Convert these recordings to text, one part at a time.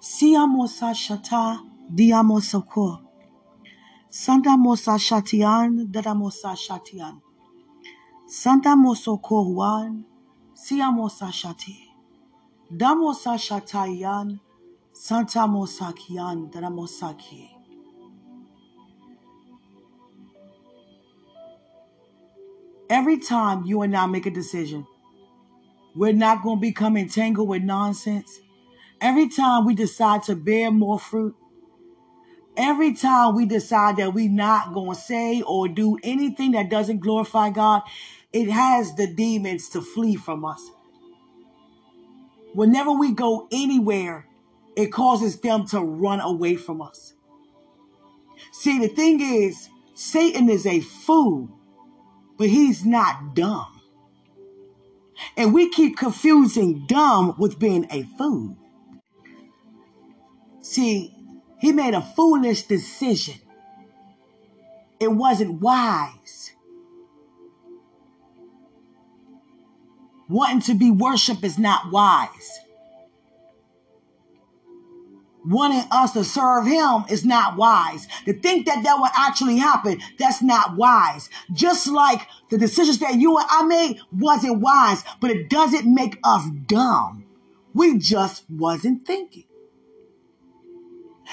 Siamosa shata diamosoko. Santa mosa shatian dadamosa shatian. Santa mosoko huan siamosa shati. Damosa shatayan Santa mosakian dadamosaki. Every time you and I make a decision, we're not going to become entangled with nonsense. Every time we decide to bear more fruit, every time we decide that we're not going to say or do anything that doesn't glorify God, it has the demons to flee from us. Whenever we go anywhere, it causes them to run away from us. See, the thing is, Satan is a fool, but he's not dumb. And we keep confusing dumb with being a fool. See, he made a foolish decision. It wasn't wise. Wanting to be worshiped is not wise. Wanting us to serve him is not wise. To think that that will actually happen, that's not wise. Just like the decisions that you and I made wasn't wise, but it doesn't make us dumb. We just wasn't thinking.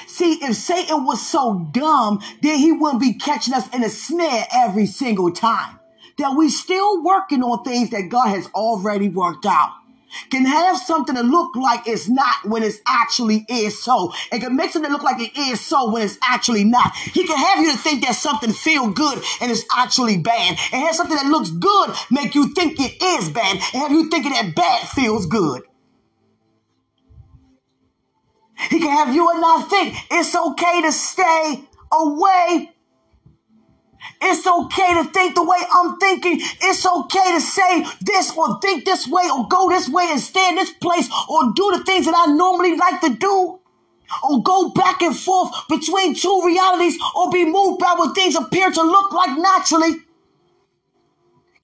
See, if Satan was so dumb, then he wouldn't be catching us in a snare every single time. That we're still working on things that God has already worked out. Can have something to look like it's not when it actually is so. It can make something look like it is so when it's actually not. He can have you to think that something feel good and it's actually bad. And have something that looks good make you think it is bad. And have you thinking that bad feels good. He can have you and I think it's okay to stay away. It's okay to think the way I'm thinking. It's okay to say this or think this way or go this way and stay in this place or do the things that I normally like to do. Or go back and forth between two realities or be moved by what things appear to look like naturally.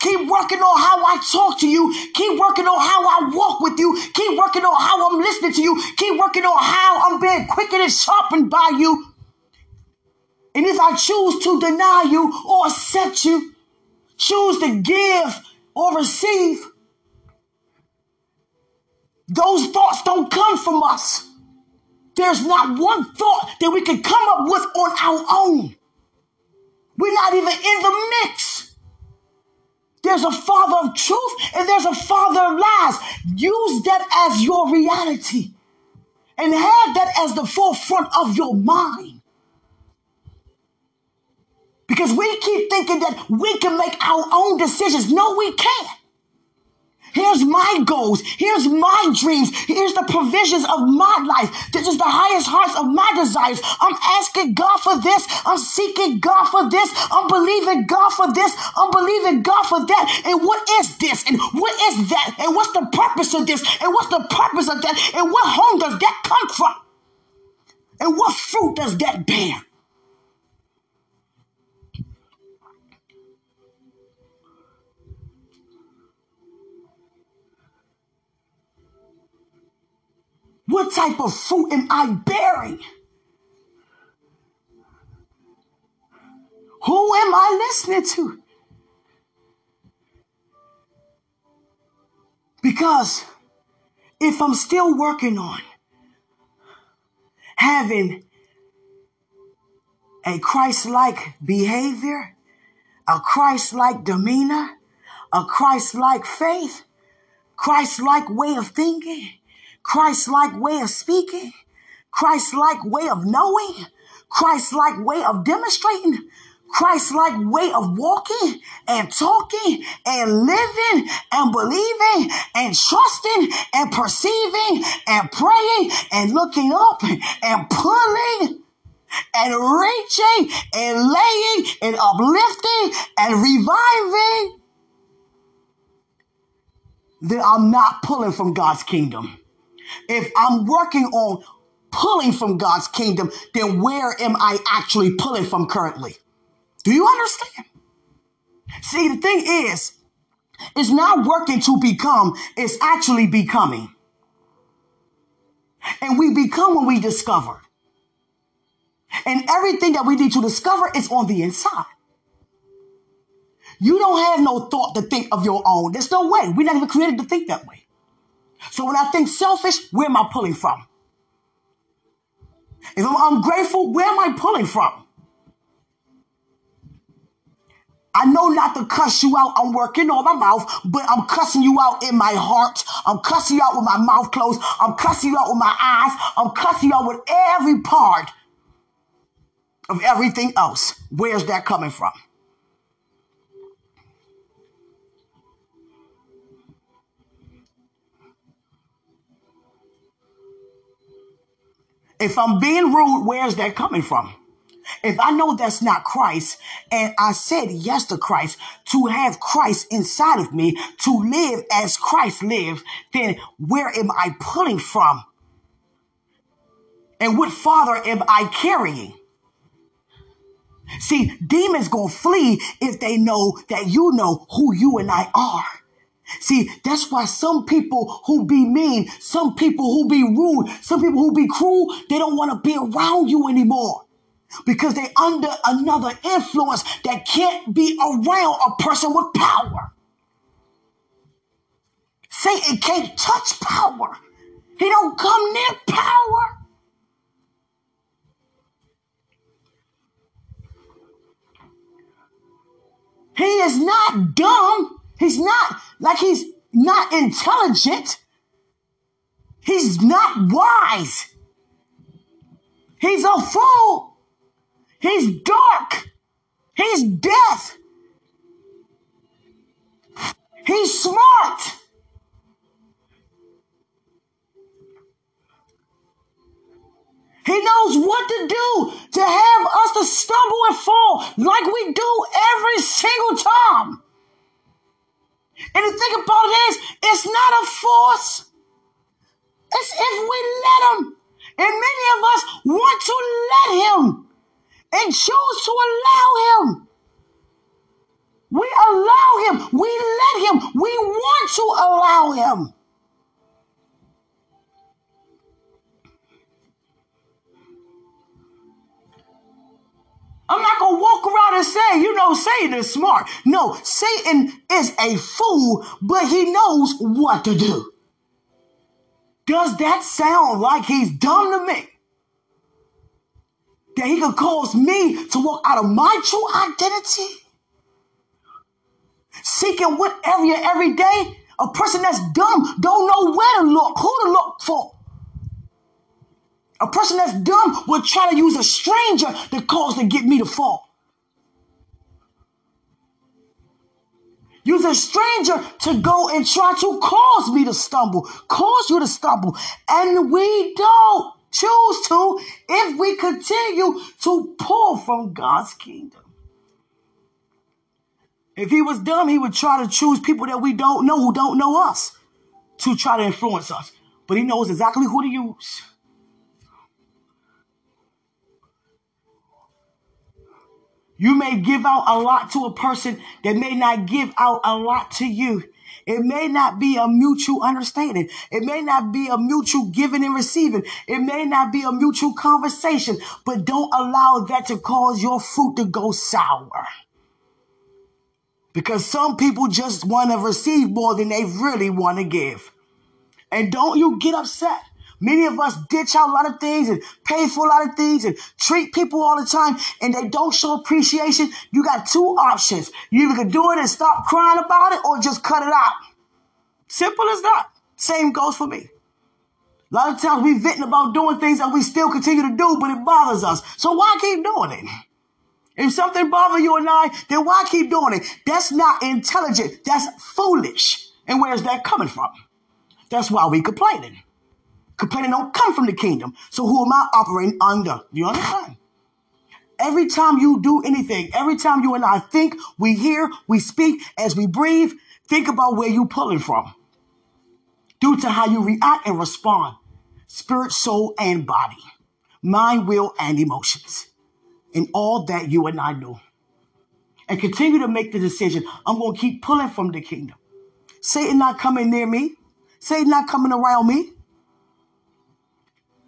Keep working on how I talk to you. Keep working on how I walk with you. Keep working on how I'm listening to you. Keep working on how I'm being quickened and sharpened by you. And if I choose to deny you or accept you, choose to give or receive, those thoughts don't come from us. There's not one thought that we can come up with on our own. We're not even in the mix. There's a father of truth and there's a father of lies. Use that as your reality and have that as the forefront of your mind. Because we keep thinking that we can make our own decisions. No, we can't. Here's my goals. Here's my dreams. Here's the provisions of my life. This is the highest hearts of my desires. I'm asking God for this. I'm seeking God for this. I'm believing God for this. I'm believing God for that. And what is this? And what is that? And what's the purpose of this? And what's the purpose of that? And what home does that come from? And what fruit does that bear? What type of fruit am I bearing? Who am I listening to? Because if I'm still working on having a Christ like behavior, a Christ like demeanor, a Christ like faith, Christ like way of thinking, Christ like way of speaking, Christ like way of knowing, Christ like way of demonstrating, Christ like way of walking and talking and living and believing and trusting and perceiving and praying and looking up and pulling and reaching and laying and uplifting and reviving, then I'm not pulling from God's kingdom. If I'm working on pulling from God's kingdom, then where am I actually pulling from currently? Do you understand? See, the thing is, it's not working to become, it's actually becoming. And we become when we discover. And everything that we need to discover is on the inside. You don't have no thought to think of your own. There's no way. We're not even created to think that way. So when I think selfish, where am I pulling from? If I'm ungrateful, where am I pulling from? I know not to cuss you out. I'm working on my mouth, but I'm cussing you out in my heart. I'm cussing you out with my mouth closed. I'm cussing you out with my eyes. I'm cussing you out with every part of everything else. Where's that coming from? If I'm being rude, where's that coming from? If I know that's not Christ and I said yes to Christ, to have Christ inside of me, to live as Christ lives, then where am I pulling from? And what father am I carrying? See, demons gonna flee if they know that you know who you and I are. See, that's why some people who be mean, some people who be rude, some people who be cruel, they don't want to be around you anymore because they under another influence that can't be around a person with power. Satan can't touch power. He don't come near power. He is not dumb. He's not like he's not intelligent. He's not wise. He's a fool. He's dark. He's death. He's smart. He knows what to do to have us to stumble and fall like we do every single time. And the thing about it is, it's not a force. It's if we let him. And many of us want to let him and choose to allow him. We allow him. We let him. We want to allow him. I'm not going to walk around and say, you know, Satan is smart. No, Satan is a fool, but he knows what to do. Does that sound like he's dumb to me? That he could cause me to walk out of my true identity? Seeking what area every day? A person that's dumb don't know where to look, who to look for. A person that's dumb would try to use a stranger to cause to get me to fall. Use a stranger to go and try to cause me to stumble, cause you to stumble. And we don't choose to if we continue to pull from God's kingdom. If he was dumb, he would try to choose people that we don't know who don't know us to try to influence us. But he knows exactly who to use. You may give out a lot to a person that may not give out a lot to you. It may not be a mutual understanding. It may not be a mutual giving and receiving. It may not be a mutual conversation, but don't allow that to cause your fruit to go sour. Because some people just want to receive more than they really want to give. And don't you get upset Many of us ditch out a lot of things and pay for a lot of things and treat people all the time and they don't show appreciation. You got two options. You either can do it and stop crying about it or just cut it out. Simple as that. Same goes for me. A lot of times we venting about doing things that we still continue to do, but it bothers us. So why keep doing it? If something bothers you and I, then why keep doing it? That's not intelligent. That's foolish. And where's that coming from? That's why we complaining. Complaining don't come from the kingdom. So who am I operating under? You understand? Every time you do anything, every time you and I think, we hear, we speak, as we breathe, think about where you're pulling from. Due to how you react and respond. Spirit, soul, and body. Mind, will, and emotions. And all that you and I do. And continue to make the decision. I'm going to keep pulling from the kingdom. Satan not coming near me. Satan not coming around me.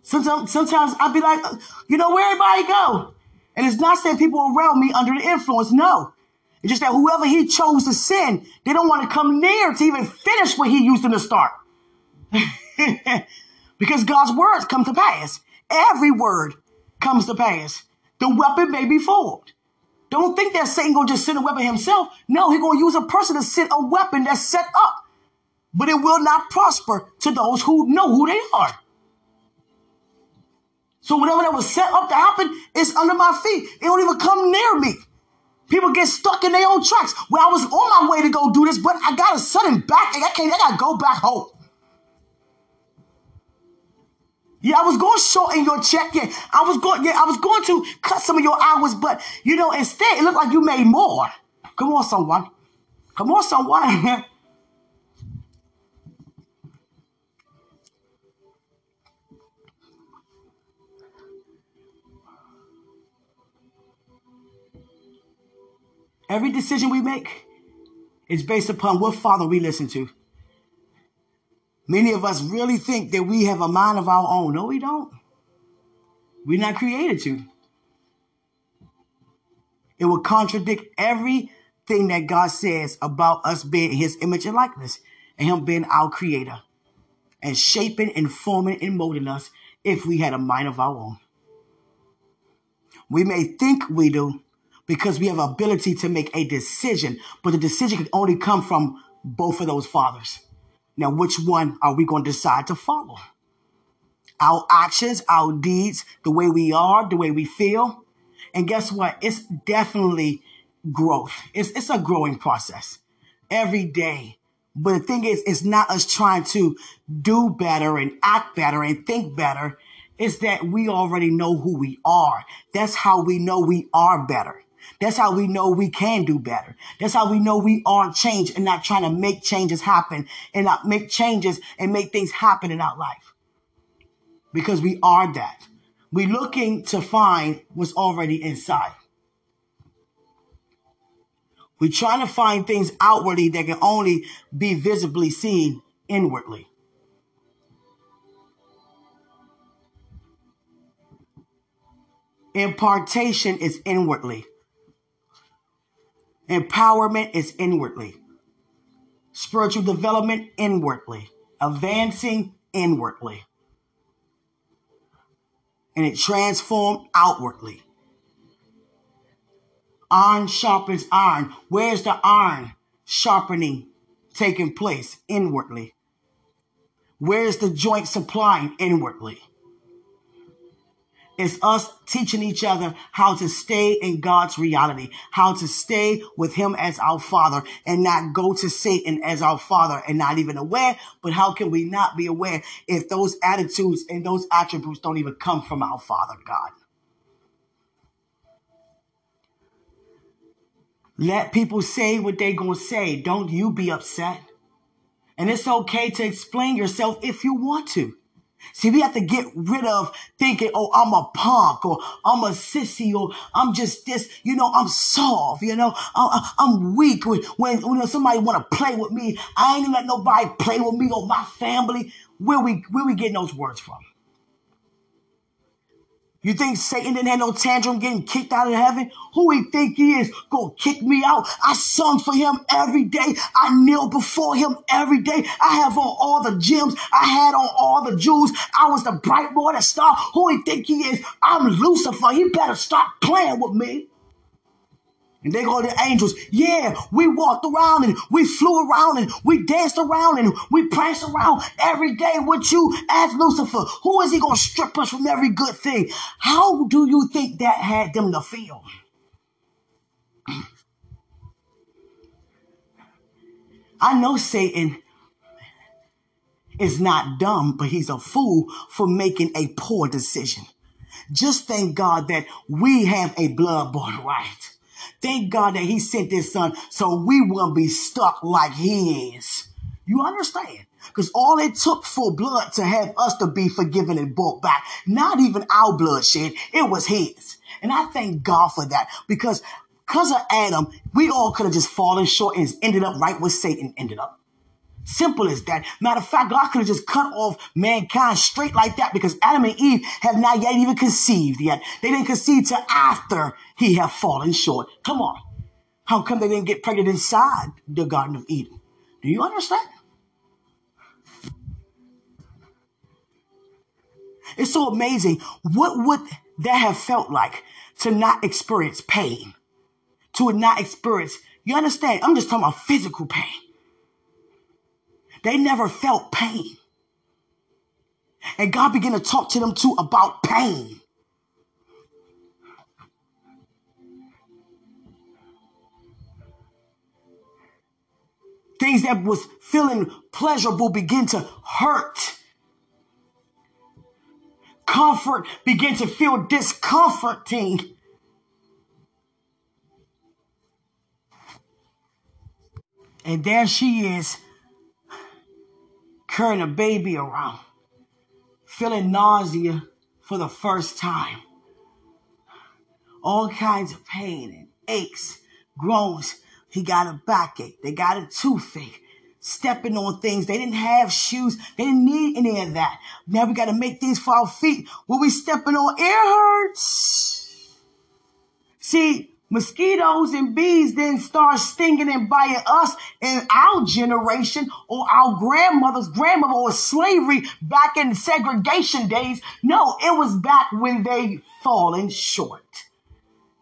Sometimes, sometimes I'd be like, you know, where everybody go? And it's not saying people around me under the influence. No. It's just that whoever he chose to send, they don't want to come near to even finish what he used them to start. because God's words come to pass. Every word comes to pass. The weapon may be formed. Don't think that Satan gonna just send a weapon himself. No, he gonna use a person to send a weapon that's set up. But it will not prosper to those who know who they are. So whatever that was set up to happen is under my feet. It don't even come near me. People get stuck in their own tracks. Well, I was on my way to go do this, but I got a sudden back. I can't. I gotta go back home. Yeah, I was going to shorten your check. Yeah, I was going. Yeah, I was going to cut some of your hours, but you know, instead, it looked like you made more. Come on, someone. Come on, someone. Every decision we make is based upon what father we listen to. Many of us really think that we have a mind of our own. No, we don't. We're not created to. It will contradict everything that God says about us being his image and likeness and him being our creator and shaping and forming and molding us if we had a mind of our own. We may think we do, because we have ability to make a decision, but the decision can only come from both of those fathers. Now, which one are we going to decide to follow? Our actions, our deeds, the way we are, the way we feel. And guess what? It's definitely growth. It's, it's a growing process every day. But the thing is, it's not us trying to do better and act better and think better. It's that we already know who we are. That's how we know we are better. That's how we know we can do better. That's how we know we are changed and not trying to make changes happen and not make changes and make things happen in our life. Because we are that. We're looking to find what's already inside. We're trying to find things outwardly that can only be visibly seen inwardly. Impartation is inwardly. Empowerment is inwardly. Spiritual development inwardly. Advancing inwardly. And it transformed outwardly. Iron sharpens iron. Where's the iron sharpening taking place? Inwardly. Where's the joint supplying? Inwardly. It's us teaching each other how to stay in God's reality, how to stay with Him as our Father and not go to Satan as our Father and not even aware. But how can we not be aware if those attitudes and those attributes don't even come from our Father God? Let people say what they're going to say. Don't you be upset. And it's okay to explain yourself if you want to. See, we have to get rid of thinking, oh, I'm a punk or I'm a sissy or I'm just this, you know, I'm soft, you know, I'm weak. When, when, when somebody want to play with me, I ain't let nobody play with me or my family. Where we, where we getting those words from? You think Satan didn't have no tantrum getting kicked out of heaven? Who he think he is gonna kick me out? I sung for him every day. I kneel before him every day. I have on all the gems. I had on all the jewels. I was the bright boy, the star. Who he think he is? I'm Lucifer. He better stop playing with me. And they go the angels. Yeah, we walked around and we flew around and we danced around and we pranced around every day with you as Lucifer. Who is he going to strip us from every good thing? How do you think that had them to feel? I know Satan is not dumb, but he's a fool for making a poor decision. Just thank God that we have a blood-born right. Thank God that he sent his son so we won't be stuck like he is. You understand? Because all it took for blood to have us to be forgiven and brought back, not even our bloodshed, it was his. And I thank God for that because because of Adam, we all could have just fallen short and ended up right where Satan ended up. Simple as that. Matter of fact, God could have just cut off mankind straight like that because Adam and Eve have not yet even conceived yet. They didn't conceive till after he had fallen short. Come on. How come they didn't get pregnant inside the Garden of Eden? Do you understand? It's so amazing. What would that have felt like to not experience pain? To not experience, you understand? I'm just talking about physical pain. They never felt pain. And God began to talk to them too about pain. Things that was feeling pleasurable begin to hurt. Comfort begin to feel discomforting. And there she is carrying a baby around, feeling nausea for the first time. All kinds of pain and aches, groans. He got a backache. They got a toothache. Stepping on things. They didn't have shoes. They didn't need any of that. Now we got to make things for our feet. What we stepping on, it hurts. See, Mosquitoes and bees didn't start stinging and biting us in our generation or our grandmother's grandmother or slavery back in segregation days. No, it was back when they fallen short.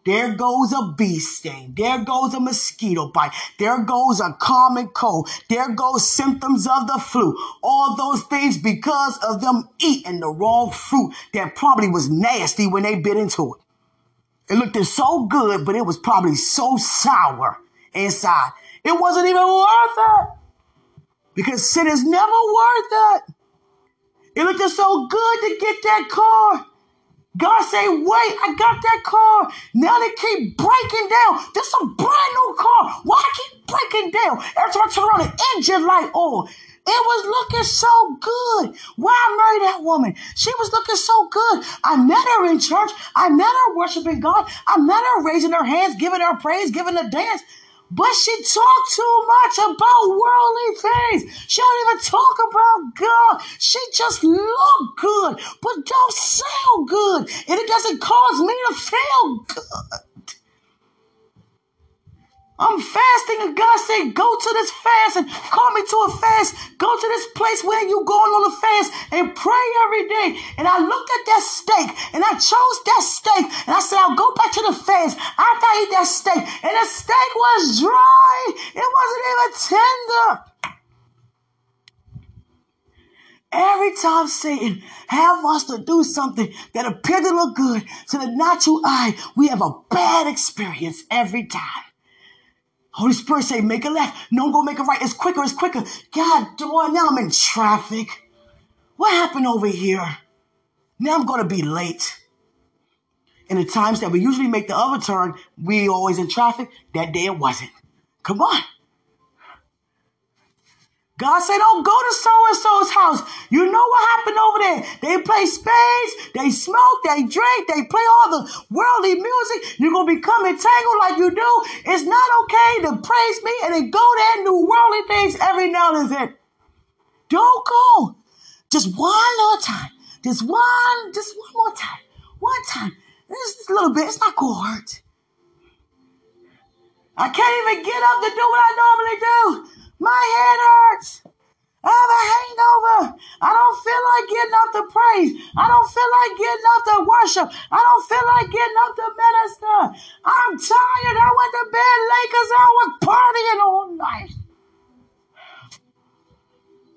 There goes a bee sting. There goes a mosquito bite. There goes a common cold. There goes symptoms of the flu. All those things because of them eating the wrong fruit that probably was nasty when they bit into it. It looked so good, but it was probably so sour inside. It wasn't even worth it. Because sin is never worth it. It looked so good to get that car. God say, wait, I got that car. Now they keep breaking down. This is a brand new car. Why keep breaking down? Every time I turn around, the engine light on. It was looking so good. Why I married that woman? She was looking so good. I met her in church. I met her worshiping God. I met her raising her hands, giving her praise, giving her dance. But she talked too much about worldly things. She don't even talk about God. She just look good, but don't sound good. And it doesn't cause me to feel good. I'm fasting, and God said, Go to this fast and call me to a fast. Go to this place where you're going on a fast and pray every day. And I looked at that steak and I chose that steak and I said, I'll go back to the fast after I eat that steak. And the steak was dry, it wasn't even tender. Every time Satan have us to do something that appear to look good to the natural eye, we have a bad experience every time. Holy Spirit say, make a left. No, go make a right. It's quicker, it's quicker. God, boy, now I'm in traffic. What happened over here? Now I'm going to be late. And the times that we usually make the other turn, we always in traffic. That day it wasn't. Come on. God said, don't go to so and so's house. You know what happened over there? They play spades, they smoke, they drink, they play all the worldly music. You're going to become entangled like you do. It's not okay to praise me and then go there and do worldly things every now and then. Don't go. Just one little time. Just one, just one more time. One time. Just a little bit. It's not going to hurt. I can't even get up to do what I normally do. My head hurts. I have a hangover. I don't feel like getting up to praise. I don't feel like getting up to worship. I don't feel like getting up to minister. I'm tired. I went to bed late because I was partying all night.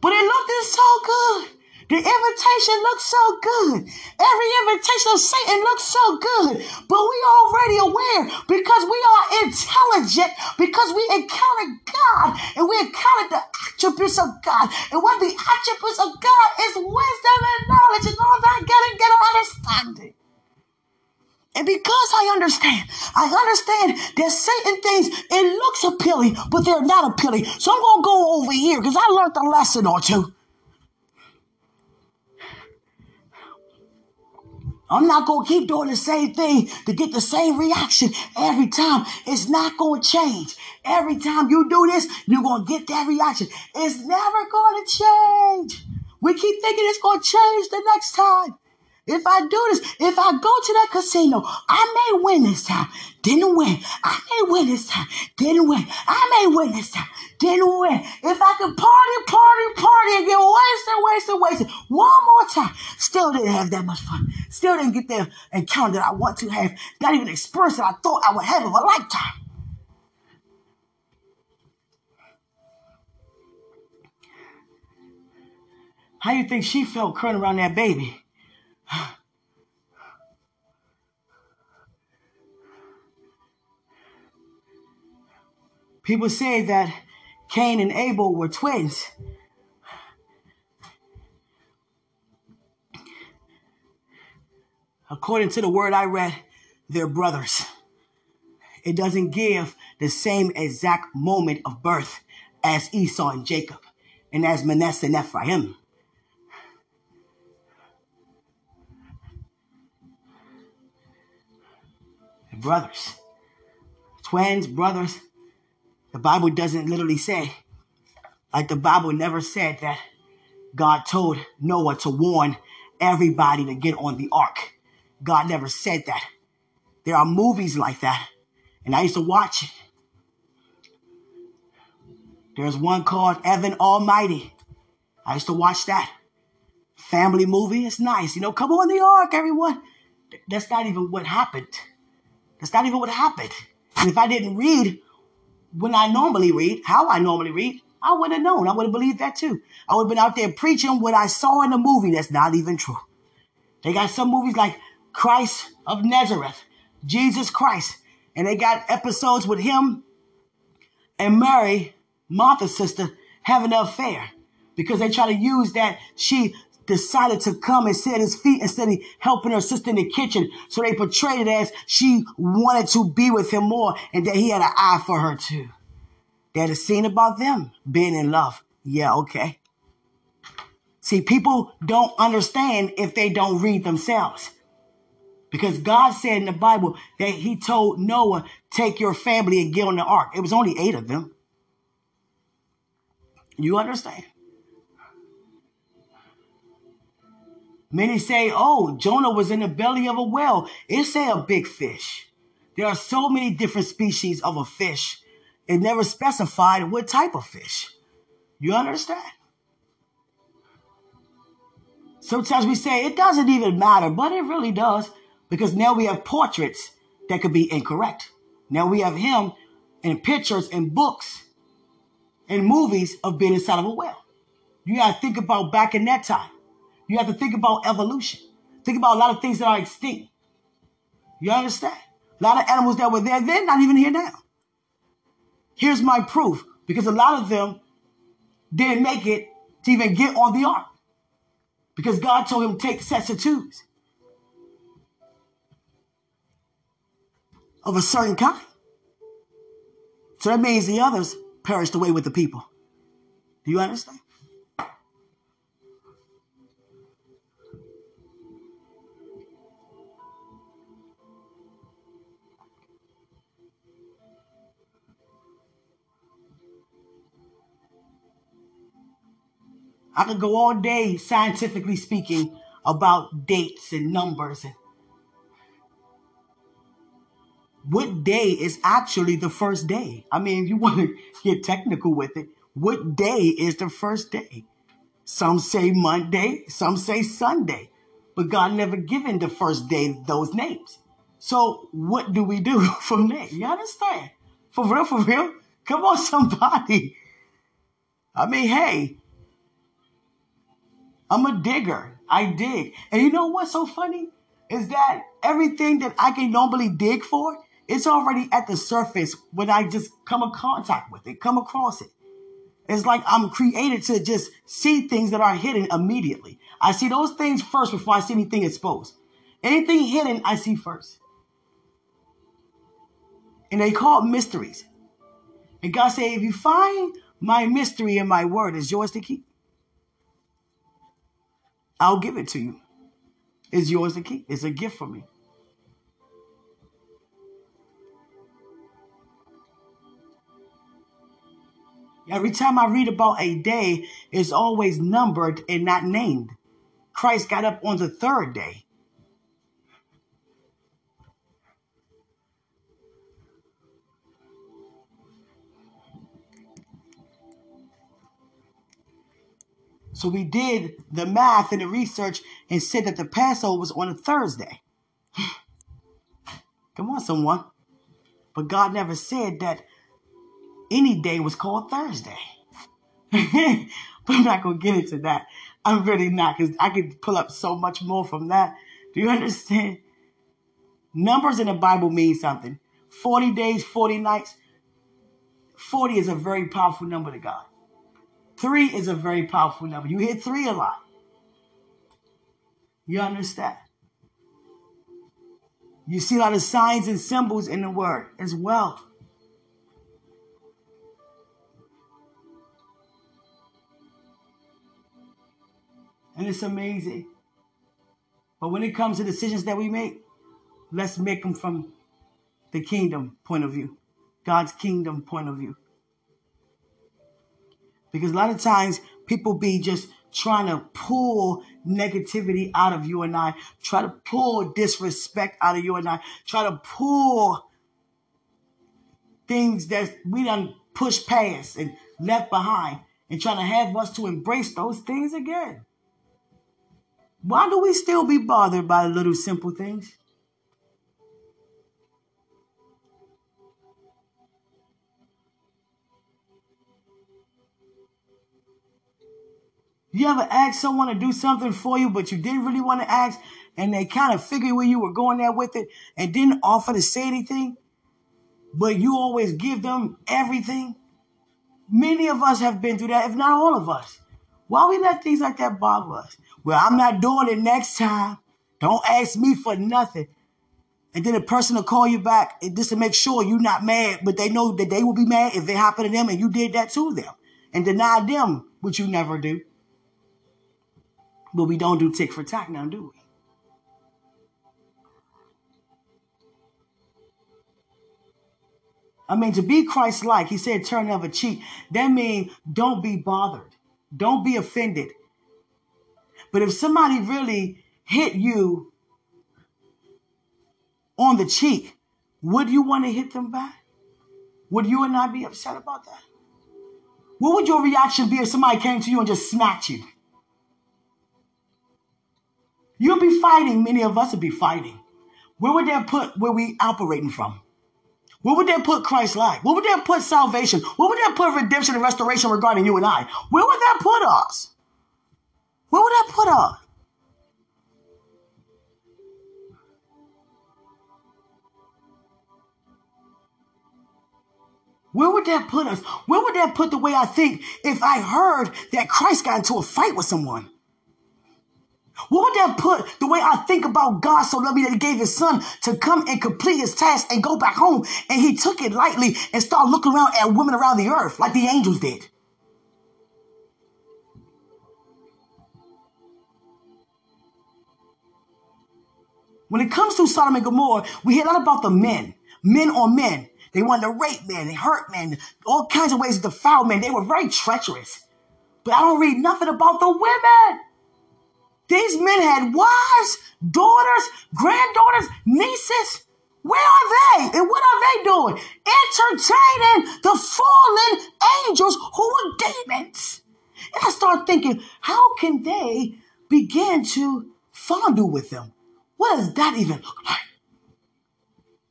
But it looked so good. The invitation looks so good. Every invitation of Satan looks so good. But we already aware because we are intelligent, because we encounter God and we encounter the attributes of God. And one of the attributes of God is wisdom and knowledge and all that getting get understanding. And because I understand, I understand that Satan things, it looks appealing, but they're not appealing. So I'm going to go over here because I learned a lesson or two. I'm not going to keep doing the same thing to get the same reaction every time. It's not going to change. Every time you do this, you're going to get that reaction. It's never going to change. We keep thinking it's going to change the next time. If I do this, if I go to that casino, I may win this time. Didn't win. I may win this time. Didn't win. I may win this time. Didn't win. If I could party, party, party and get wasted, wasted, wasted one more time, still didn't have that much fun. Still didn't get the encounter that I want to have. Not even experience that I thought I would have of a lifetime. How do you think she felt crying around that baby? People say that Cain and Abel were twins. According to the word I read, they're brothers. It doesn't give the same exact moment of birth as Esau and Jacob and as Manasseh and Ephraim. brothers. Twins, brothers. The Bible doesn't literally say, like the Bible never said that God told Noah to warn everybody to get on the ark. God never said that. There are movies like that, and I used to watch it. There's one called Evan Almighty. I used to watch that. Family movie. It's nice. You know, come on the ark, everyone. That's not even what happened. That's not even what happened. And if I didn't read when I normally read, how I normally read, I would have known. I would have believed that too. I would have been out there preaching what I saw in the movie that's not even true. They got some movies like Christ of Nazareth, Jesus Christ, and they got episodes with him and Mary, Martha's sister, having an affair because they try to use that she decided to come and sit at his feet instead of helping her sister in the kitchen. So they portrayed it as she wanted to be with him more and that he had an eye for her too. They had a scene about them being in love. Yeah, okay. See, people don't understand if they don't read themselves. Because God said in the Bible that he told Noah, take your family and get on the ark. It was only eight of them. You understand? Many say, oh, Jonah was in the belly of a whale. It say a big fish. There are so many different species of a fish. It never specified what type of fish. You understand? Sometimes we say it doesn't even matter, but it really does because now we have portraits that could be incorrect. Now we have him in pictures and books and movies of being inside of a whale. You got to think about back in that time. You have to think about evolution. Think about a lot of things that are extinct. You understand? A lot of animals that were there, they're not even here now. Here's my proof because a lot of them didn't make it to even get on the ark because God told him to take sets of tubes of a certain kind. So that means the others perished away with the people. Do you understand? I could go all day scientifically speaking about dates and numbers and what day is actually the first day. I mean, if you want to get technical with it, what day is the first day? Some say Monday, some say Sunday, but God never given the first day those names. So what do we do from there? You understand? For real, for real? Come on, somebody. I mean, hey, I'm a digger. I dig. And you know what's so funny? Is that everything that I can normally dig for, it's already at the surface when I just come in contact with it, come across it. It's like I'm created to just see things that are hidden immediately. I see those things first before I see anything exposed. Anything hidden, I see first. And they call it mysteries. And God said, if you find my mystery in my word, it's yours to keep. I'll give it to you. It's yours to keep. It's a gift for me. Every time I read about a day, it's always numbered and not named. Christ got up on the third day. So we did the math and the research and said that the Passover was on a Thursday. Come on, someone. But God never said that any day was called Thursday. but I'm not going to get into that. I'm really not because I could pull up so much more from that. Do you understand? Numbers in the Bible mean something. 40 days, 40 nights. 40 is a very powerful number to God. Three is a very powerful number. You hit three a lot. You understand? You see a lot of signs and symbols in the word as well. And it's amazing. But when it comes to decisions that we make, let's make them from the kingdom point of view, God's kingdom point of view. Because a lot of times people be just trying to pull negativity out of you and I, try to pull disrespect out of you and I, try to pull things that we done pushed past and left behind and trying to have us to embrace those things again. Why do we still be bothered by little simple things? You ever ask someone to do something for you, but you didn't really want to ask, and they kind of figured where you were going there with it and didn't offer to say anything, but you always give them everything? Many of us have been through that, if not all of us. Why we let things like that bother us? Well, I'm not doing it next time. Don't ask me for nothing. And then the person will call you back just to make sure you're not mad, but they know that they will be mad if it happened to them and you did that to them and deny them what you never do. But we don't do tick for tack now, do we? I mean, to be Christ like, he said, turn the other cheek. That means don't be bothered. Don't be offended. But if somebody really hit you on the cheek, would you want to hit them back? Would you and I be upset about that? What would your reaction be if somebody came to you and just smacked you? You'll be fighting. Many of us will be fighting. Where would that put where we operating from? Where would that put Christ like? Where would that put salvation? Where would that put redemption and restoration regarding you and I? Where would that put us? Where would that put us? Where would that put us? Where would that put the way I think if I heard that Christ got into a fight with someone? What would that put the way I think about God so lovely that he gave his son to come and complete his task and go back home? And he took it lightly and started looking around at women around the earth like the angels did. When it comes to Sodom and Gomorrah, we hear a lot about the men, men on men. They wanted to rape men, they hurt men, all kinds of ways to defile men. They were very treacherous. But I don't read nothing about the women. These men had wives, daughters, granddaughters, nieces. Where are they? And what are they doing? Entertaining the fallen angels who were demons. And I start thinking, how can they begin to fondle with them? What does that even look like?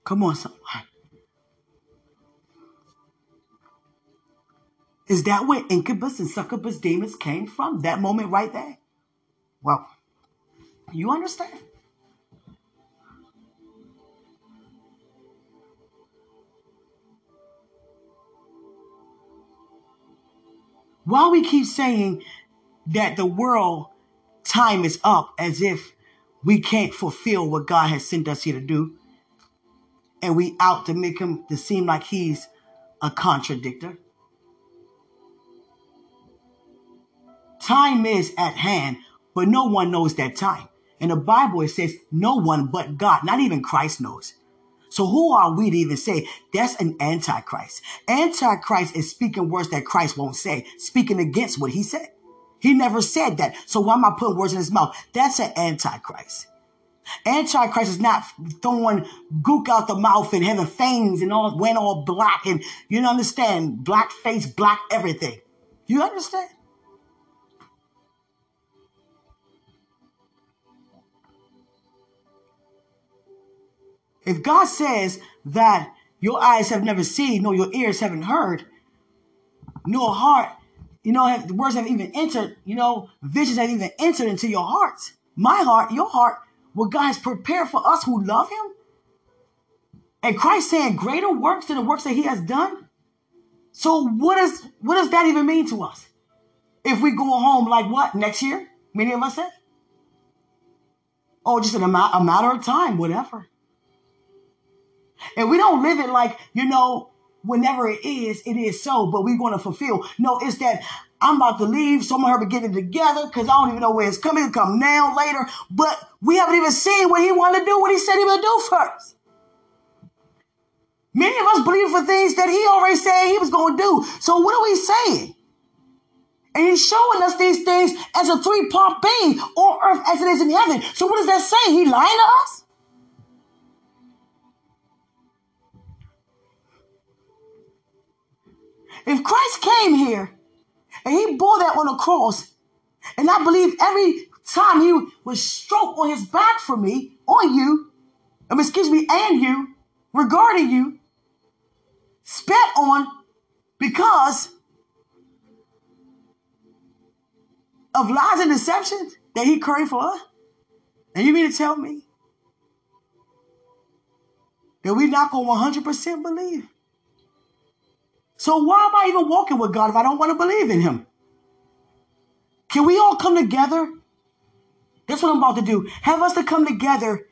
Come on, someone. Is that where incubus and succubus demons came from? That moment right there? Well, you understand? While we keep saying that the world time is up as if we can't fulfill what God has sent us here to do, and we out to make him to seem like he's a contradictor. Time is at hand but no one knows that time. In the Bible, it says, no one but God, not even Christ knows. So who are we to even say that's an antichrist? Antichrist is speaking words that Christ won't say, speaking against what he said. He never said that. So why am I putting words in his mouth? That's an antichrist. Antichrist is not throwing gook out the mouth and having fangs and all went all black and you don't understand black face, black everything. You understand? If God says that your eyes have never seen, nor your ears haven't heard, nor heart, you know, have, the words have even entered, you know, visions have even entered into your hearts. My heart, your heart, what God has prepared for us who love Him. And Christ saying greater works than the works that He has done. So what does what does that even mean to us? If we go home like what next year? Many of us say. Oh, just in a, ma- a matter of time, whatever. And we don't live it like, you know, whenever it is, it is so, but we're going to fulfill. No, it's that I'm about to leave. Some of her it together because I don't even know where it's coming. It'll come now, later. But we haven't even seen what he wanted to do, what he said he would do first. Many of us believe for things that he already said he was going to do. So what are we saying? And he's showing us these things as a three-part being on earth as it is in heaven. So what does that say? He lying to us? If Christ came here and he bore that on the cross, and I believe every time he was stroked on his back for me, on you, um, excuse me, and you, regarding you, spat on because of lies and deception that he carried for us? And you mean to tell me that we're not going to 100% believe? So why am I even walking with God if I don't want to believe in him? Can we all come together? That's what I'm about to do. Have us to come together.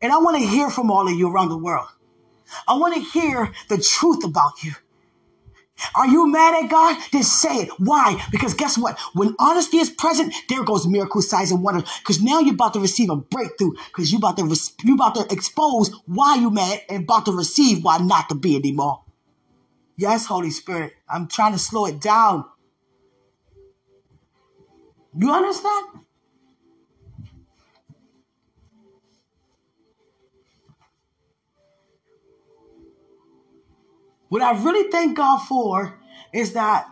And I want to hear from all of you around the world. I want to hear the truth about you. Are you mad at God? Then say it. Why? Because guess what? When honesty is present, there goes miracle signs and wonders. Because now you're about to receive a breakthrough. Because you about to you about to expose why you're mad and about to receive why not to be anymore. Yes, Holy Spirit. I'm trying to slow it down. You understand? What I really thank God for is that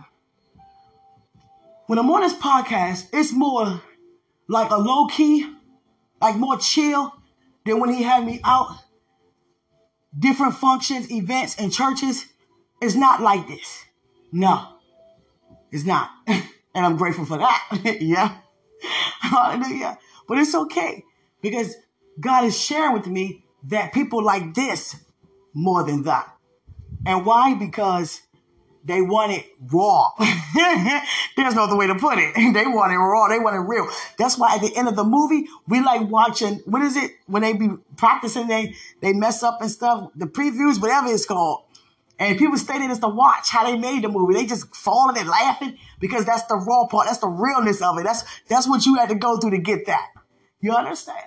when I'm on this podcast, it's more like a low key, like more chill than when he had me out. Different functions, events, and churches. It's not like this. No, it's not. and I'm grateful for that. yeah. Hallelujah. But it's okay because God is sharing with me that people like this more than that. And why? Because they want it raw. There's no other way to put it. They want it raw. They want it real. That's why at the end of the movie, we like watching, what is it? When they be practicing, they, they mess up and stuff, the previews, whatever it's called. And people stay there just to watch how they made the movie. They just falling and laughing because that's the raw part. That's the realness of it. That's that's what you had to go through to get that. You understand?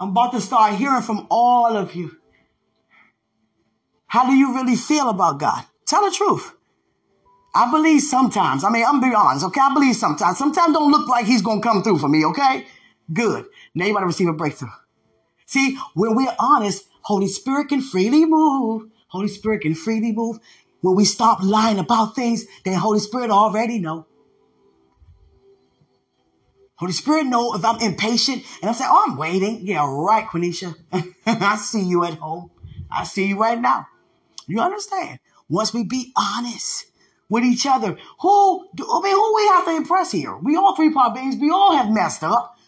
I'm about to start hearing from all of you. How do you really feel about God? Tell the truth. I believe sometimes. I mean, I'm be honest, okay? I believe sometimes. Sometimes don't look like he's gonna come through for me, okay? Good. Now you about to receive a breakthrough. See, when we're honest, Holy Spirit can freely move. Holy Spirit can freely move. When we stop lying about things, then Holy Spirit already know. Holy Spirit know if I'm impatient and I'm oh, I'm waiting. Yeah, right, Quenisha. I see you at home. I see you right now. You understand? Once we be honest, with each other. Who, I mean, who we have to impress here? We all three part beings. We all have messed up.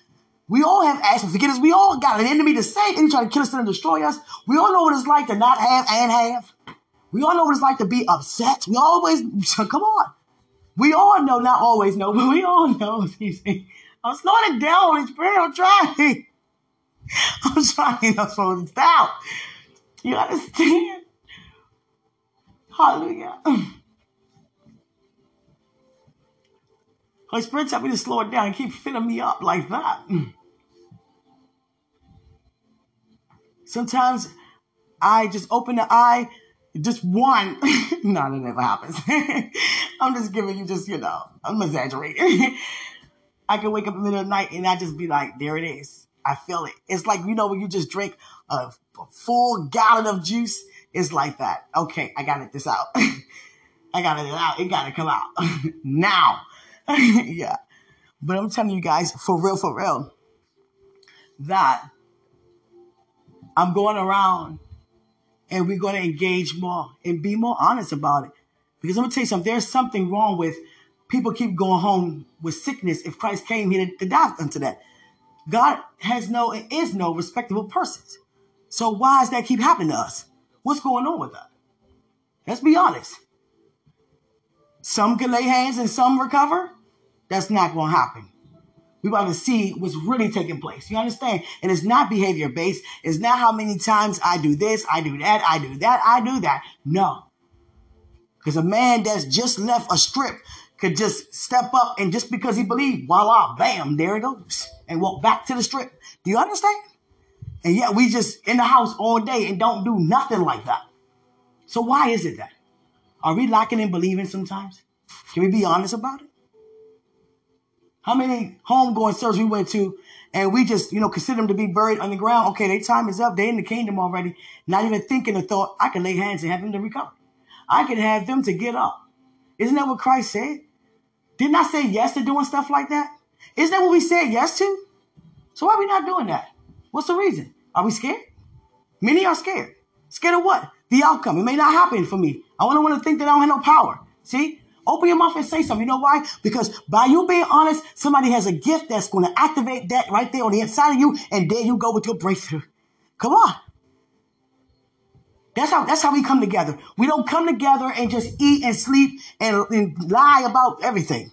We all have asked get us. We all got an enemy to save and try to kill us and destroy us. We all know what it's like to not have and have. We all know what it's like to be upset. We always, come on. We all know, not always know, but we all know. I'm slowing it down, Holy. I'm trying. I'm trying to slow it down. You understand? Hallelujah. Holy Spirit tell me to slow it down and keep filling me up like that. Sometimes I just open the eye, just one. no, that never happens. I'm just giving you just, you know, I'm exaggerating. I can wake up in the middle of the night and I just be like, there it is. I feel it. It's like, you know, when you just drink a, full gallon of juice, it's like that. Okay, I gotta let this out. I gotta it out. It gotta come out now. yeah. But I'm telling you guys, for real, for real, that I'm going around and we're going to engage more and be more honest about it. Because I'm going to tell you something, there's something wrong with people keep going home with sickness if Christ came here to, die unto that. God has no, is no respectable persons. So why does that keep happening to us? What's going on with that? Let's be honest. Some can lay hands and some recover. That's not going to happen. We about to see what's really taking place. You understand? And it's not behavior based. It's not how many times I do this, I do that, I do that, I do that. No. Because a man that's just left a strip could just step up and just because he believed, voila, bam, there he goes. And walk back to the strip. Do you understand? And yet we just in the house all day and don't do nothing like that. So why is it that? Are we lacking in believing sometimes? Can we be honest about it? How many homegoing services we went to and we just, you know, consider them to be buried underground. Okay, their time is up. They're in the kingdom already. Not even thinking the thought, I can lay hands and have them to recover. I can have them to get up. Isn't that what Christ said? Didn't I say yes to doing stuff like that? Isn't that what we said yes to? So why are we not doing that? What's the reason? Are we scared? Many are scared. Scared of what? The outcome. It may not happen for me. I want to want to think that I don't have no power. See? Open your mouth and say something. You know why? Because by you being honest, somebody has a gift that's going to activate that right there on the inside of you, and there you go with your breakthrough. Come on. That's how that's how we come together. We don't come together and just eat and sleep and, and lie about everything.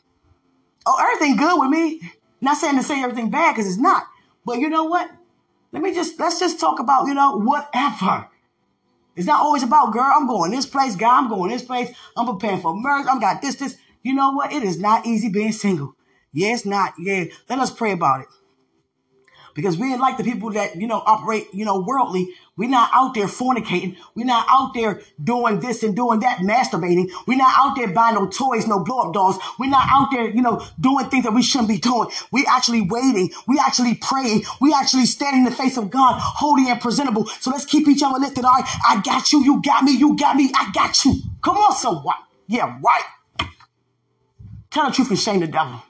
Oh, everything good with me. Not saying to say everything bad because it's not. But you know what? Let me just let's just talk about, you know, whatever. It's not always about, girl, I'm going this place, guy, I'm going this place, I'm preparing for marriage, I'm got this, this. You know what? It is not easy being single. Yeah, not. Yeah, let us pray about it. Because we ain't like the people that, you know, operate, you know, worldly. We're not out there fornicating. We're not out there doing this and doing that, masturbating. We're not out there buying no toys, no blow up dolls. We're not out there, you know, doing things that we shouldn't be doing. We actually waiting. We actually praying. We actually standing in the face of God, holy and presentable. So let's keep each other lifted. All right. I got you. You got me. You got me. I got you. Come on, someone. Yeah, right. Tell the truth and shame the devil.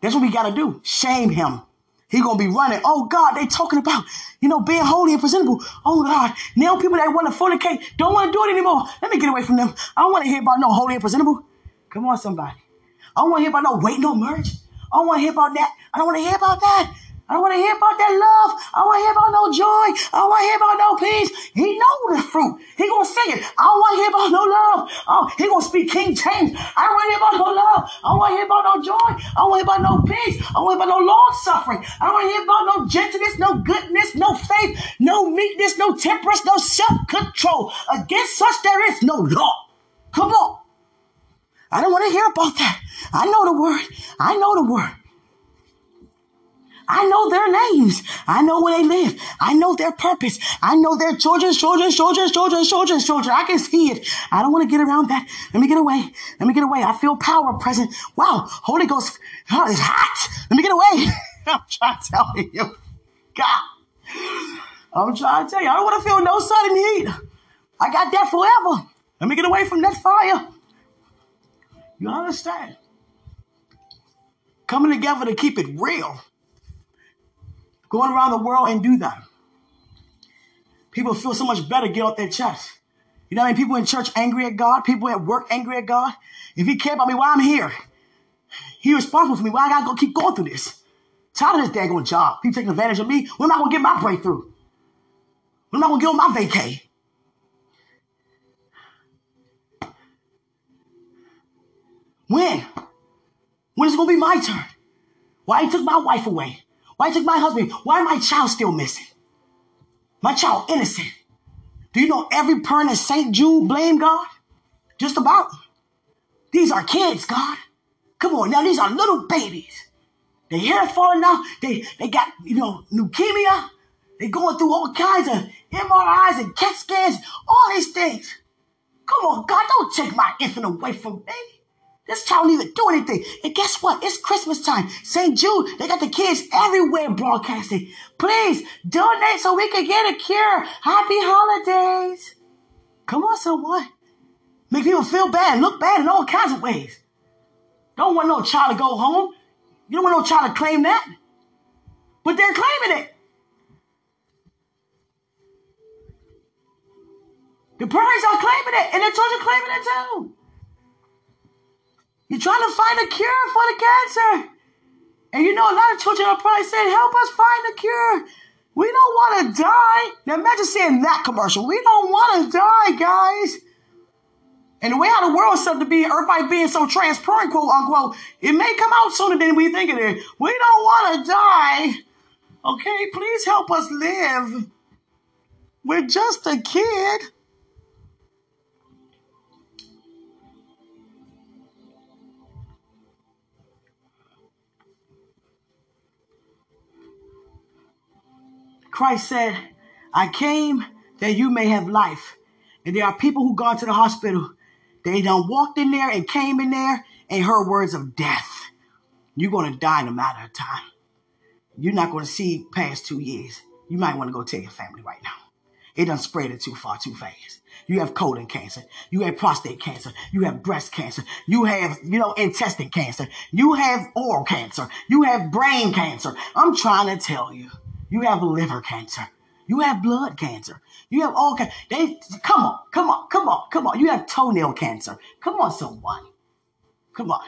That's what we got to do. Shame him. He gonna be running. Oh God, they talking about, you know, being holy and presentable. Oh God, now people that want to fornicate don't want to do it anymore. Let me get away from them. I don't want to hear about no holy and presentable. Come on, somebody. I don't want to hear about no waiting on marriage. I don't want to hear about that. I don't want to hear about that. I don't want to hear about that love. I want to hear about no joy. I don't want to hear about no peace. He know the fruit. He gonna sing it. I don't want to hear about no love. Oh, he gonna speak King James. I don't want to hear about no love. I don't want to hear about no joy. I don't want to hear about no peace. I don't want to hear about no long suffering. I don't want to hear about no gentleness, no goodness, no faith, no meekness, no temperance, no self-control. Against such there is no law. Come on. I don't want to hear about that. I know the word. I know the word. I know their names. I know where they live. I know their purpose. I know their children, children, children, children, children, children. I can see it. I don't want to get around that. Let me get away. Let me get away. I feel power present. Wow. Holy Ghost oh, it's hot. Let me get away. I'm trying to tell you. God. I'm trying to tell you. I don't want to feel no sudden heat. I got that forever. Let me get away from that fire. You understand? Coming together to keep it real. Going around the world and do that. People feel so much better get off their chest. You know what I mean? People in church angry at God. People at work angry at God. If he care about me, why I'm here? He responsible for me. Why I gotta go keep going through this? Tired of this daggone job. People taking advantage of me. When am I gonna get my breakthrough? When am I gonna get on my vacay? When? When is it gonna be my turn? Why he took my wife away? Why took my husband? Why my child still missing? My child innocent. Do you know every parent in St. Jude blame God? Just about. These are kids, God. Come on, now these are little babies. Their hair falling out. They they got, you know, leukemia. They going through all kinds of MRIs and CAT scans, all these things. Come on, God, don't take my infant away from me. This child don't even do anything. And guess what? It's Christmas time. St. Jude, they got the kids everywhere broadcasting. Please donate so we can get a cure. Happy holidays. Come on, someone. Make people feel bad, look bad in all kinds of ways. Don't want no child to go home. You don't want no child to claim that. But they're claiming it. The parents are claiming it, and the children claiming it too. You're trying to find a cure for the cancer. And you know, a lot of children are probably saying, help us find a cure. We don't want to die. Now imagine seeing that commercial. We don't want to die, guys. And the way how the world is to be, everybody being so transparent, quote unquote, it may come out sooner than we think it is. We don't want to die. Okay, please help us live. We're just a kid. Christ said, I came that you may have life. And there are people who gone to the hospital. They done walked in there and came in there and heard words of death. You're going to die in a matter of time. You're not going to see past two years. You might want to go tell your family right now. It done spread it too far, too fast. You have colon cancer. You have prostate cancer. You have breast cancer. You have, you know, intestine cancer. You have oral cancer. You have brain cancer. I'm trying to tell you. You have liver cancer. You have blood cancer. You have all kinds. They come on, come on, come on, come on. You have toenail cancer. Come on, someone. Come on.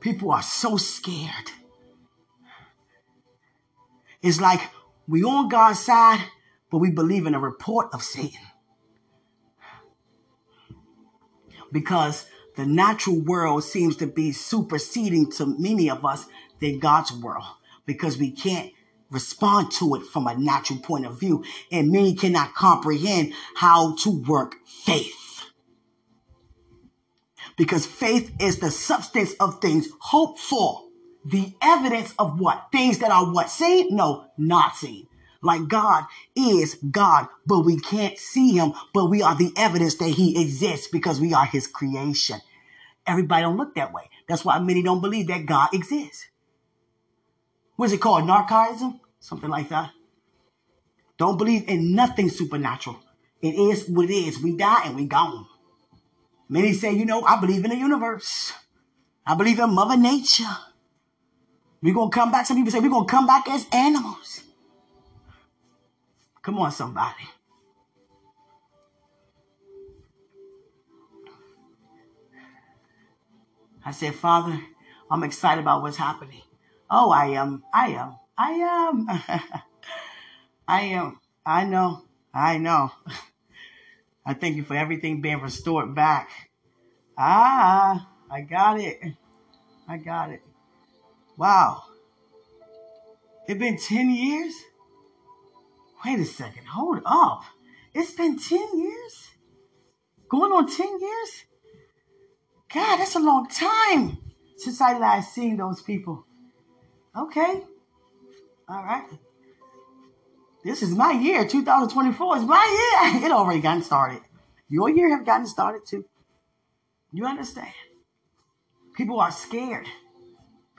People are so scared. It's like we on God's side, but we believe in a report of Satan. Because the natural world seems to be superseding to many of us than God's world because we can't respond to it from a natural point of view and many cannot comprehend how to work faith. Because faith is the substance of things hoped for, the evidence of what? Things that are what? Seen? No, not seen. Like God is God, but we can't see him, but we are the evidence that he exists because we are his creation. Everybody don't look that way. That's why many don't believe that God exists. What's it called? Narcissism? Something like that. Don't believe in nothing supernatural. It is what it is. We die and we gone. Many say, you know, I believe in the universe. I believe in Mother Nature. We're going to come back. Some people say we're going to come back as animals. Come on, somebody. I said, Father, I'm excited about what's happening. Oh, I am. I am. I am. I am. I know. I know. I thank you for everything being restored back. Ah, I got it. I got it. Wow. It's been 10 years? Wait a second, hold up. It's been 10 years? Going on 10 years? God, that's a long time since I last seen those people. Okay. All right. This is my year. 2024 is my year. It already gotten started. Your year have gotten started too. You understand? People are scared.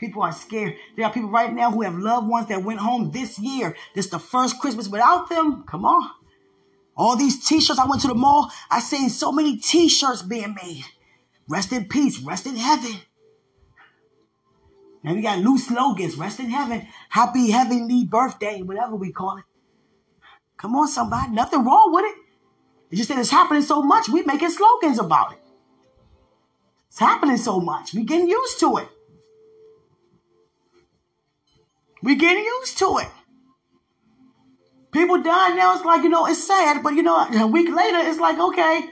People are scared. There are people right now who have loved ones that went home this year. This is the first Christmas without them. Come on. All these t-shirts. I went to the mall. I seen so many t-shirts being made. Rest in peace. Rest in heaven. Now we got new slogans. Rest in heaven. Happy heavenly birthday. Whatever we call it. Come on, somebody. Nothing wrong with it. It's just that it's happening so much. We making slogans about it. It's happening so much. We getting used to it. We getting used to it. People dying now, it's like, you know, it's sad, but you know, a week later, it's like, okay.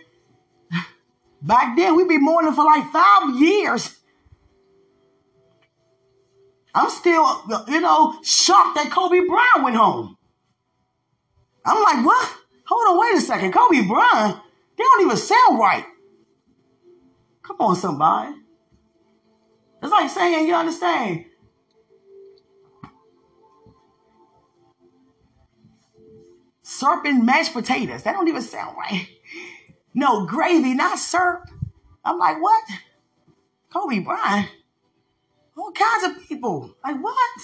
Back then, we'd be mourning for like five years. I'm still, you know, shocked that Kobe Bryant went home. I'm like, what? Hold on, wait a second. Kobe Bryant, they don't even sound right. Come on, somebody. It's like saying, you understand? Serpent mashed potatoes. That don't even sound right. No, gravy, not syrup. I'm like, what? Kobe Bryant? All kinds of people. Like, what?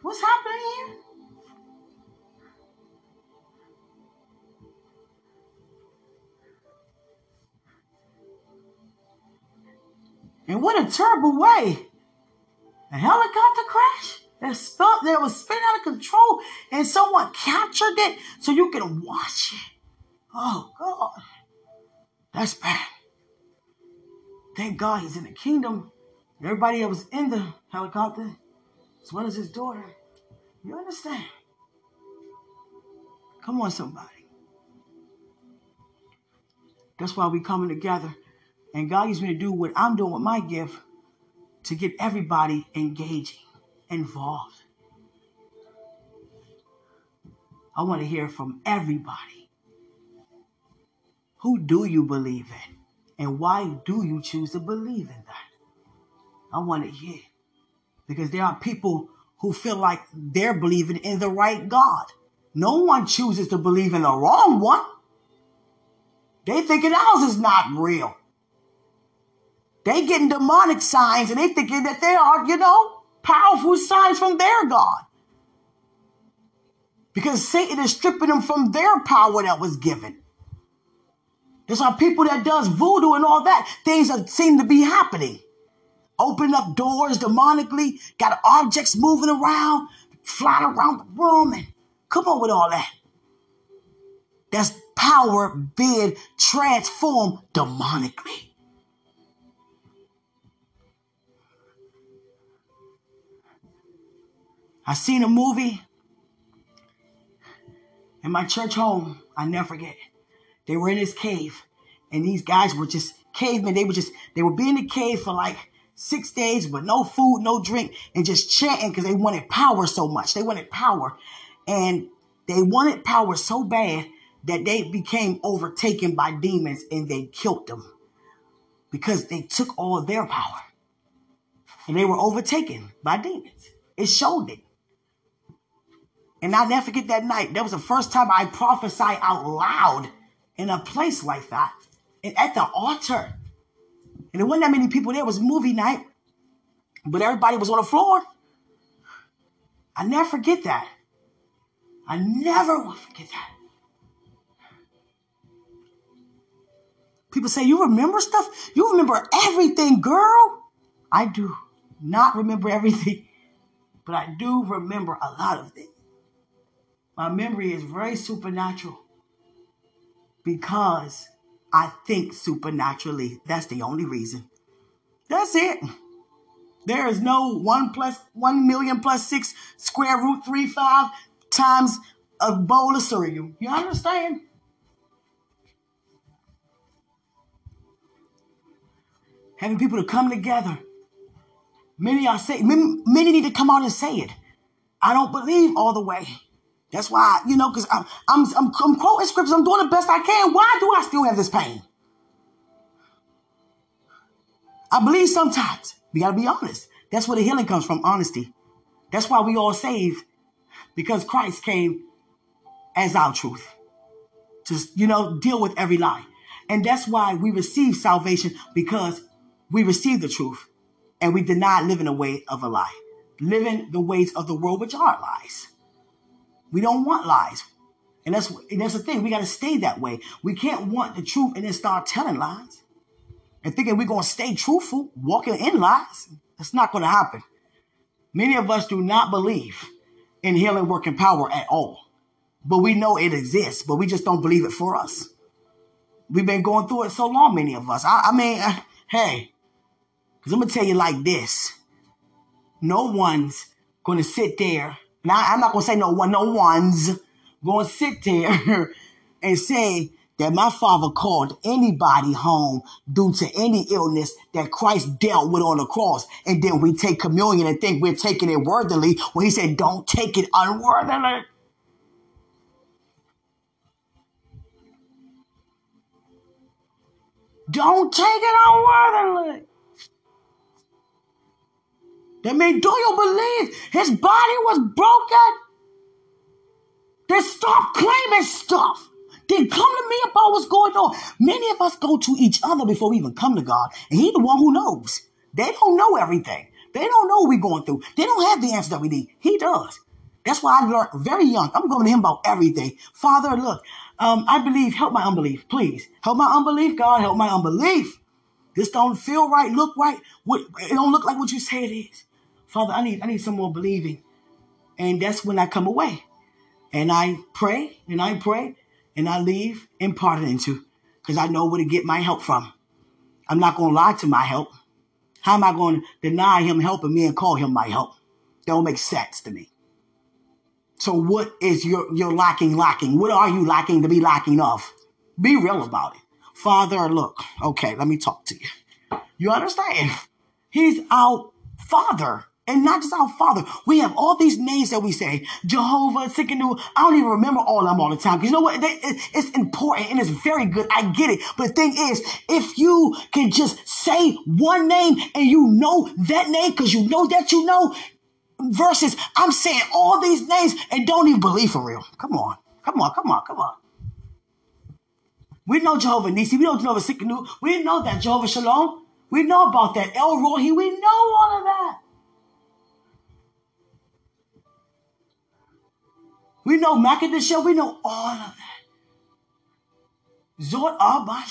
What's happening here? And what a terrible way. A helicopter crash that, spelt, that was spinning out of control and someone captured it so you can watch it. Oh, God. That's bad. Thank God he's in the kingdom. Everybody that was in the helicopter, as well as his daughter. You understand? Come on, somebody. That's why we coming together. And God used me to do what I'm doing with my gift to get everybody engaging, involved. I want to hear from everybody. Who do you believe in? And why do you choose to believe in that? I want to hear. Because there are people who feel like they're believing in the right God. No one chooses to believe in the wrong one. They thinking ours is not real. They getting demonic signs and they thinking that they are, you know, powerful signs from their God. Because Satan is stripping them from their power that was given. There's some people that does voodoo and all that. Things that seem to be happening. Open up doors demonically, got objects moving around, flying around the room, and come on with all that. That's power being transformed demonically. I seen a movie in my church home. I never forget. They were in this cave, and these guys were just cavemen. They were just they would be in the cave for like six days with no food, no drink, and just chanting because they wanted power so much. They wanted power, and they wanted power so bad that they became overtaken by demons and they killed them because they took all their power and they were overtaken by demons. It showed it. And I'll never forget that night. That was the first time I prophesied out loud in a place like that. And at the altar. And there wasn't that many people there. It was movie night. But everybody was on the floor. I never forget that. I never will forget that. People say, You remember stuff? You remember everything, girl. I do not remember everything, but I do remember a lot of things. My memory is very supernatural because I think supernaturally. That's the only reason. That's it. There is no one plus one million plus six square root three five times a bowl of cereal. You understand? Having people to come together. Many are say many, many need to come out and say it. I don't believe all the way. That's why, you know, because I'm, I'm, I'm, I'm quoting scriptures. I'm doing the best I can. Why do I still have this pain? I believe sometimes. We got to be honest. That's where the healing comes from, honesty. That's why we all saved, because Christ came as our truth to, you know, deal with every lie. And that's why we receive salvation, because we receive the truth and we deny living the way of a lie, living the ways of the world, which are lies. We don't want lies. And that's and that's the thing. We got to stay that way. We can't want the truth and then start telling lies and thinking we're going to stay truthful, walking in lies. That's not going to happen. Many of us do not believe in healing working power at all. But we know it exists, but we just don't believe it for us. We've been going through it so long, many of us. I, I mean, uh, hey, because I'm going to tell you like this no one's going to sit there now I'm not gonna say no one, no ones gonna sit there and say that my father called anybody home due to any illness that Christ dealt with on the cross. And then we take communion and think we're taking it worthily when he said, don't take it unworthily. Don't take it unworthily. That means, do you believe his body was broken? Then stop claiming stuff. Then come to me about what's going on. Many of us go to each other before we even come to God, and He's the one who knows. They don't know everything. They don't know what we're going through. They don't have the answers that we need. He does. That's why I learned very young. I'm going to him about everything. Father, look, um, I believe, help my unbelief, please. Help my unbelief, God, help my unbelief. This don't feel right, look right. It don't look like what you say it is. Father, I need, I need some more believing. And that's when I come away. And I pray, and I pray, and I leave imparted into, because I know where to get my help from. I'm not going to lie to my help. How am I going to deny him helping me and call him my help? That don't make sense to me. So what is your, your lacking lacking? What are you lacking to be lacking of? Be real about it. Father, look, okay, let me talk to you. You understand? He's our father. And not just our father. We have all these names that we say. Jehovah, Tsidkenu. I don't even remember all of them all the time. You know what? It's important and it's very good. I get it. But the thing is, if you can just say one name and you know that name because you know that you know, versus I'm saying all these names and don't even believe for real. Come on. Come on. Come on. Come on. We know Jehovah Nisi. We know Jehovah Tsidkenu. We know that Jehovah Shalom. We know about that El Rohi. We know all of that. We know Makadisha. We know all of that. Zot Abba.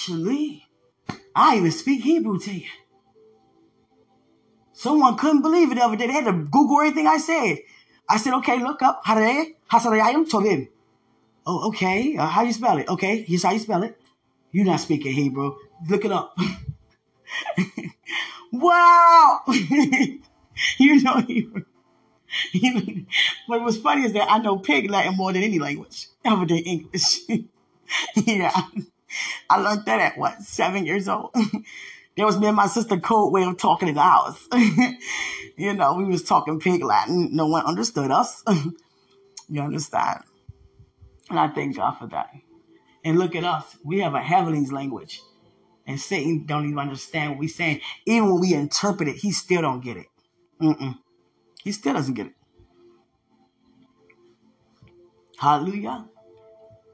I even speak Hebrew to you. Someone couldn't believe it the other day. They had to Google everything I said. I said, okay, look up. Hare Hasarayim Tovim. Oh, okay. Uh, how you spell it? Okay, here's how you spell it. You're not speaking Hebrew. Look it up. wow! you know Hebrew. but what's funny is that I know Pig Latin more than any language other than English. yeah. I learned that at what, seven years old? There was me and my sister code way of talking in the house. you know, we was talking pig Latin. No one understood us. you understand? And I thank God for that. And look at us. We have a heavenly's language. And Satan don't even understand what we're saying. Even when we interpret it, he still don't get it. Mm-mm. He still doesn't get it. Hallelujah.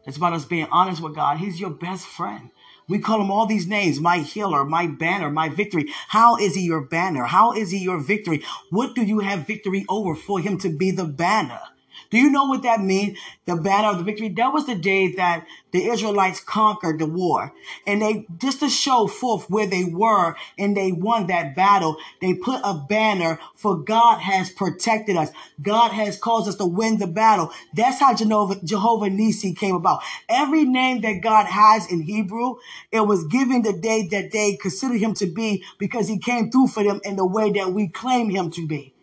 It's about us being honest with God. He's your best friend. We call him all these names, my healer, my banner, my victory. How is he your banner? How is he your victory? What do you have victory over for him to be the banner? Do you know what that means? The banner of the victory. That was the day that the Israelites conquered the war. And they, just to show forth where they were and they won that battle, they put a banner for God has protected us. God has caused us to win the battle. That's how Jehovah, Jehovah Nisi came about. Every name that God has in Hebrew, it was given the day that they considered him to be because he came through for them in the way that we claim him to be.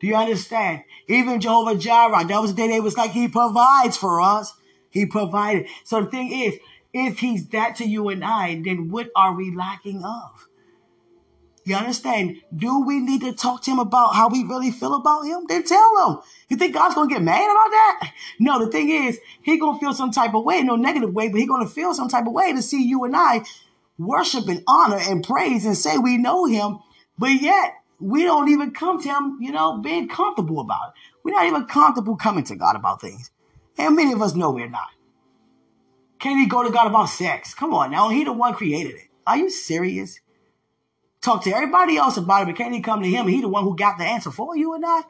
Do you understand? Even Jehovah Jireh, that was the day they was like, he provides for us. He provided. So the thing is, if he's that to you and I, then what are we lacking of? You understand? Do we need to talk to him about how we really feel about him? Then tell him. You think God's gonna get mad about that? No, the thing is, he gonna feel some type of way, no negative way, but he gonna feel some type of way to see you and I worship and honor and praise and say we know him, but yet we don't even come to him, you know, being comfortable about it. We're not even comfortable coming to God about things. And many of us know we're not. Can't he go to God about sex? Come on now. He the one created it. Are you serious? Talk to everybody else about it, but can't he come to him? He the one who got the answer for you or not?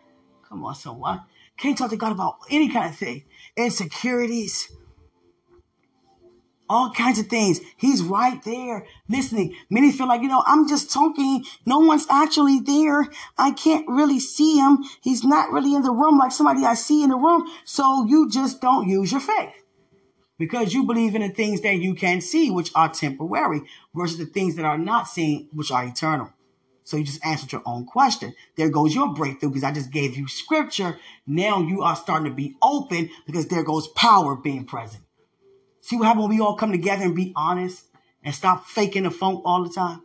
Come on, so what? Can't talk to God about any kind of thing. Insecurities, all kinds of things. He's right there listening. Many feel like, you know, I'm just talking. No one's actually there. I can't really see him. He's not really in the room like somebody I see in the room. So you just don't use your faith because you believe in the things that you can see, which are temporary versus the things that are not seen, which are eternal. So you just answered your own question. There goes your breakthrough because I just gave you scripture. Now you are starting to be open because there goes power being present. See what happens when we all come together and be honest and stop faking the funk all the time?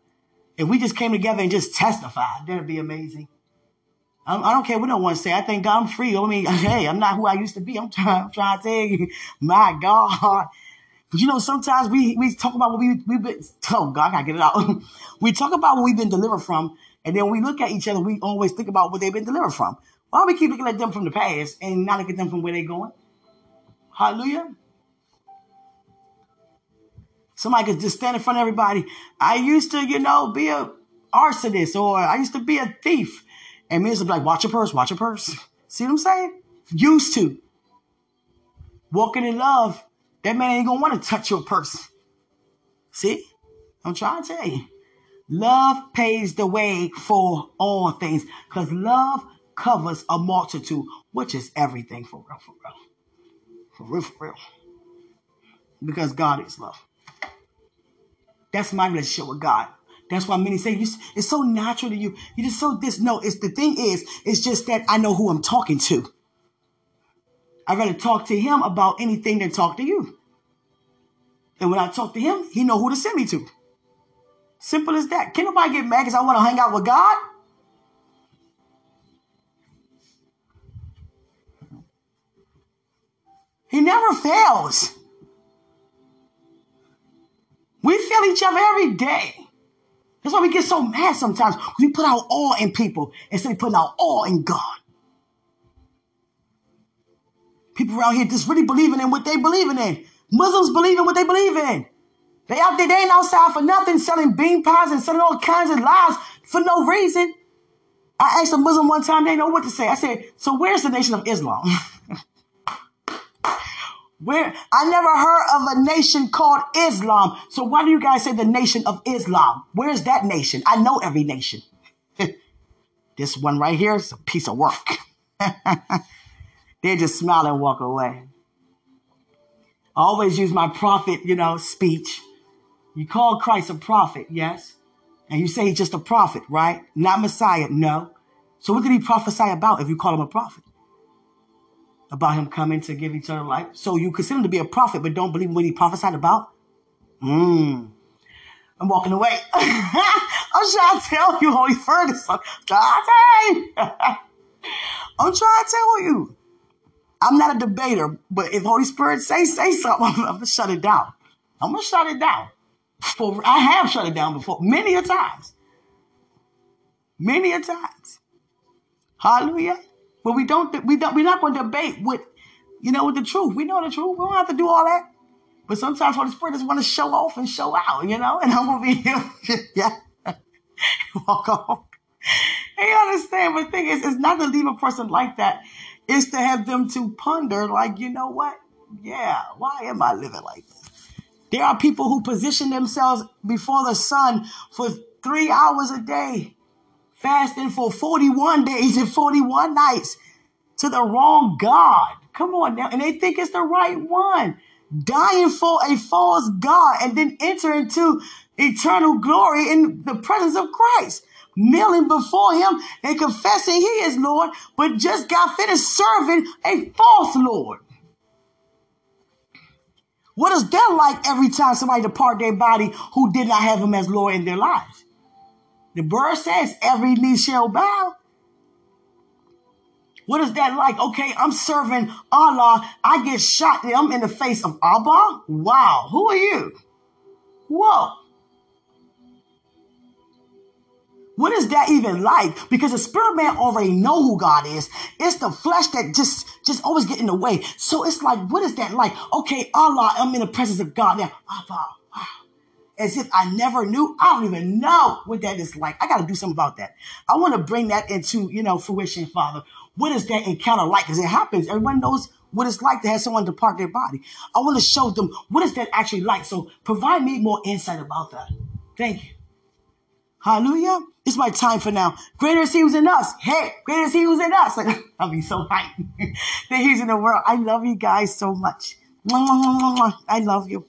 If we just came together and just testified, that'd be amazing. I'm, I do not care what no one say. I think I'm free. I mean, hey, I'm not who I used to be. I'm trying, I'm trying to tell you, my God, But you know, sometimes we we talk about what we we've been. Oh God, I gotta get it out. we talk about what we've been delivered from, and then we look at each other. We always think about what they've been delivered from. Why do we keep looking at them from the past and not look at them from where they're going? Hallelujah. Somebody could just stand in front of everybody. I used to, you know, be a arsonist or I used to be a thief. And me be like, watch your purse, watch your purse. See what I'm saying? Used to. Walking in love, that man ain't gonna want to touch your purse. See? I'm trying to tell you. Love pays the way for all things. Because love covers a multitude, which is everything for real, for real. For real, for real. Because God is love. That's my relationship with God. That's why many say it's so natural to you. You just so this. No, it's the thing is, it's just that I know who I'm talking to. I'd rather talk to him about anything than talk to you. And when I talk to him, he know who to send me to. Simple as that. Can nobody get mad because I want to hang out with God? He never fails. We feel each other every day. That's why we get so mad sometimes. We put our all in people instead of putting our all in God. People around here just really believing in what they believing in. Muslims believe in what they believe in. They out there, they ain't outside for nothing, selling bean pies and selling all kinds of lies for no reason. I asked a Muslim one time, they know what to say. I said, so where's the nation of Islam? Where I never heard of a nation called Islam. So why do you guys say the nation of Islam? Where's that nation? I know every nation. this one right here is a piece of work. they just smile and walk away. I always use my prophet, you know, speech. You call Christ a prophet, yes? And you say he's just a prophet, right? Not Messiah, no. So what did he prophesy about if you call him a prophet? About him coming to give eternal life. So you consider him to be a prophet, but don't believe what he prophesied about? Hmm. I'm walking away. I'm trying to tell you, Holy Spirit God. I'm trying to tell you. I'm not a debater, but if Holy Spirit say say something, I'm, I'm gonna shut it down. I'm gonna shut it down. For I have shut it down before, many a times. Many a times. Hallelujah. But we don't, we don't, we're not going to debate with, you know, with the truth. We know the truth. We don't have to do all that. But sometimes Holy Spirit just want to show off and show out, you know, and I'm to be here. yeah. Walk on. And you understand, but the thing is, it's not to leave a person like that. It's to have them to ponder, like, you know what? Yeah, why am I living like this? There are people who position themselves before the sun for three hours a day fasting for 41 days and 41 nights to the wrong God. Come on now. And they think it's the right one. Dying for a false God and then enter into eternal glory in the presence of Christ. Kneeling before him and confessing he is Lord, but just got finished serving a false Lord. What is that like every time somebody depart their body who did not have him as Lord in their lives? The bird says every knee shall bow. What is that like? Okay, I'm serving Allah. I get shot. I'm in the face of Abba. Wow. Who are you? Whoa. What is that even like? Because the spirit man already know who God is. It's the flesh that just, just always get in the way. So it's like, what is that like? Okay, Allah, I'm in the presence of God now. Abba, as if I never knew. I don't even know what that is like. I got to do something about that. I want to bring that into, you know, fruition, Father. What is that encounter like? Because it happens. Everyone knows what it's like to have someone depart their body. I want to show them what is that actually like. So provide me more insight about that. Thank you. Hallelujah. It's my time for now. Greater is he who's in us. Hey, greater is he who's in us. Like, I'll be so hyped that he's in the world. I love you guys so much. I love you.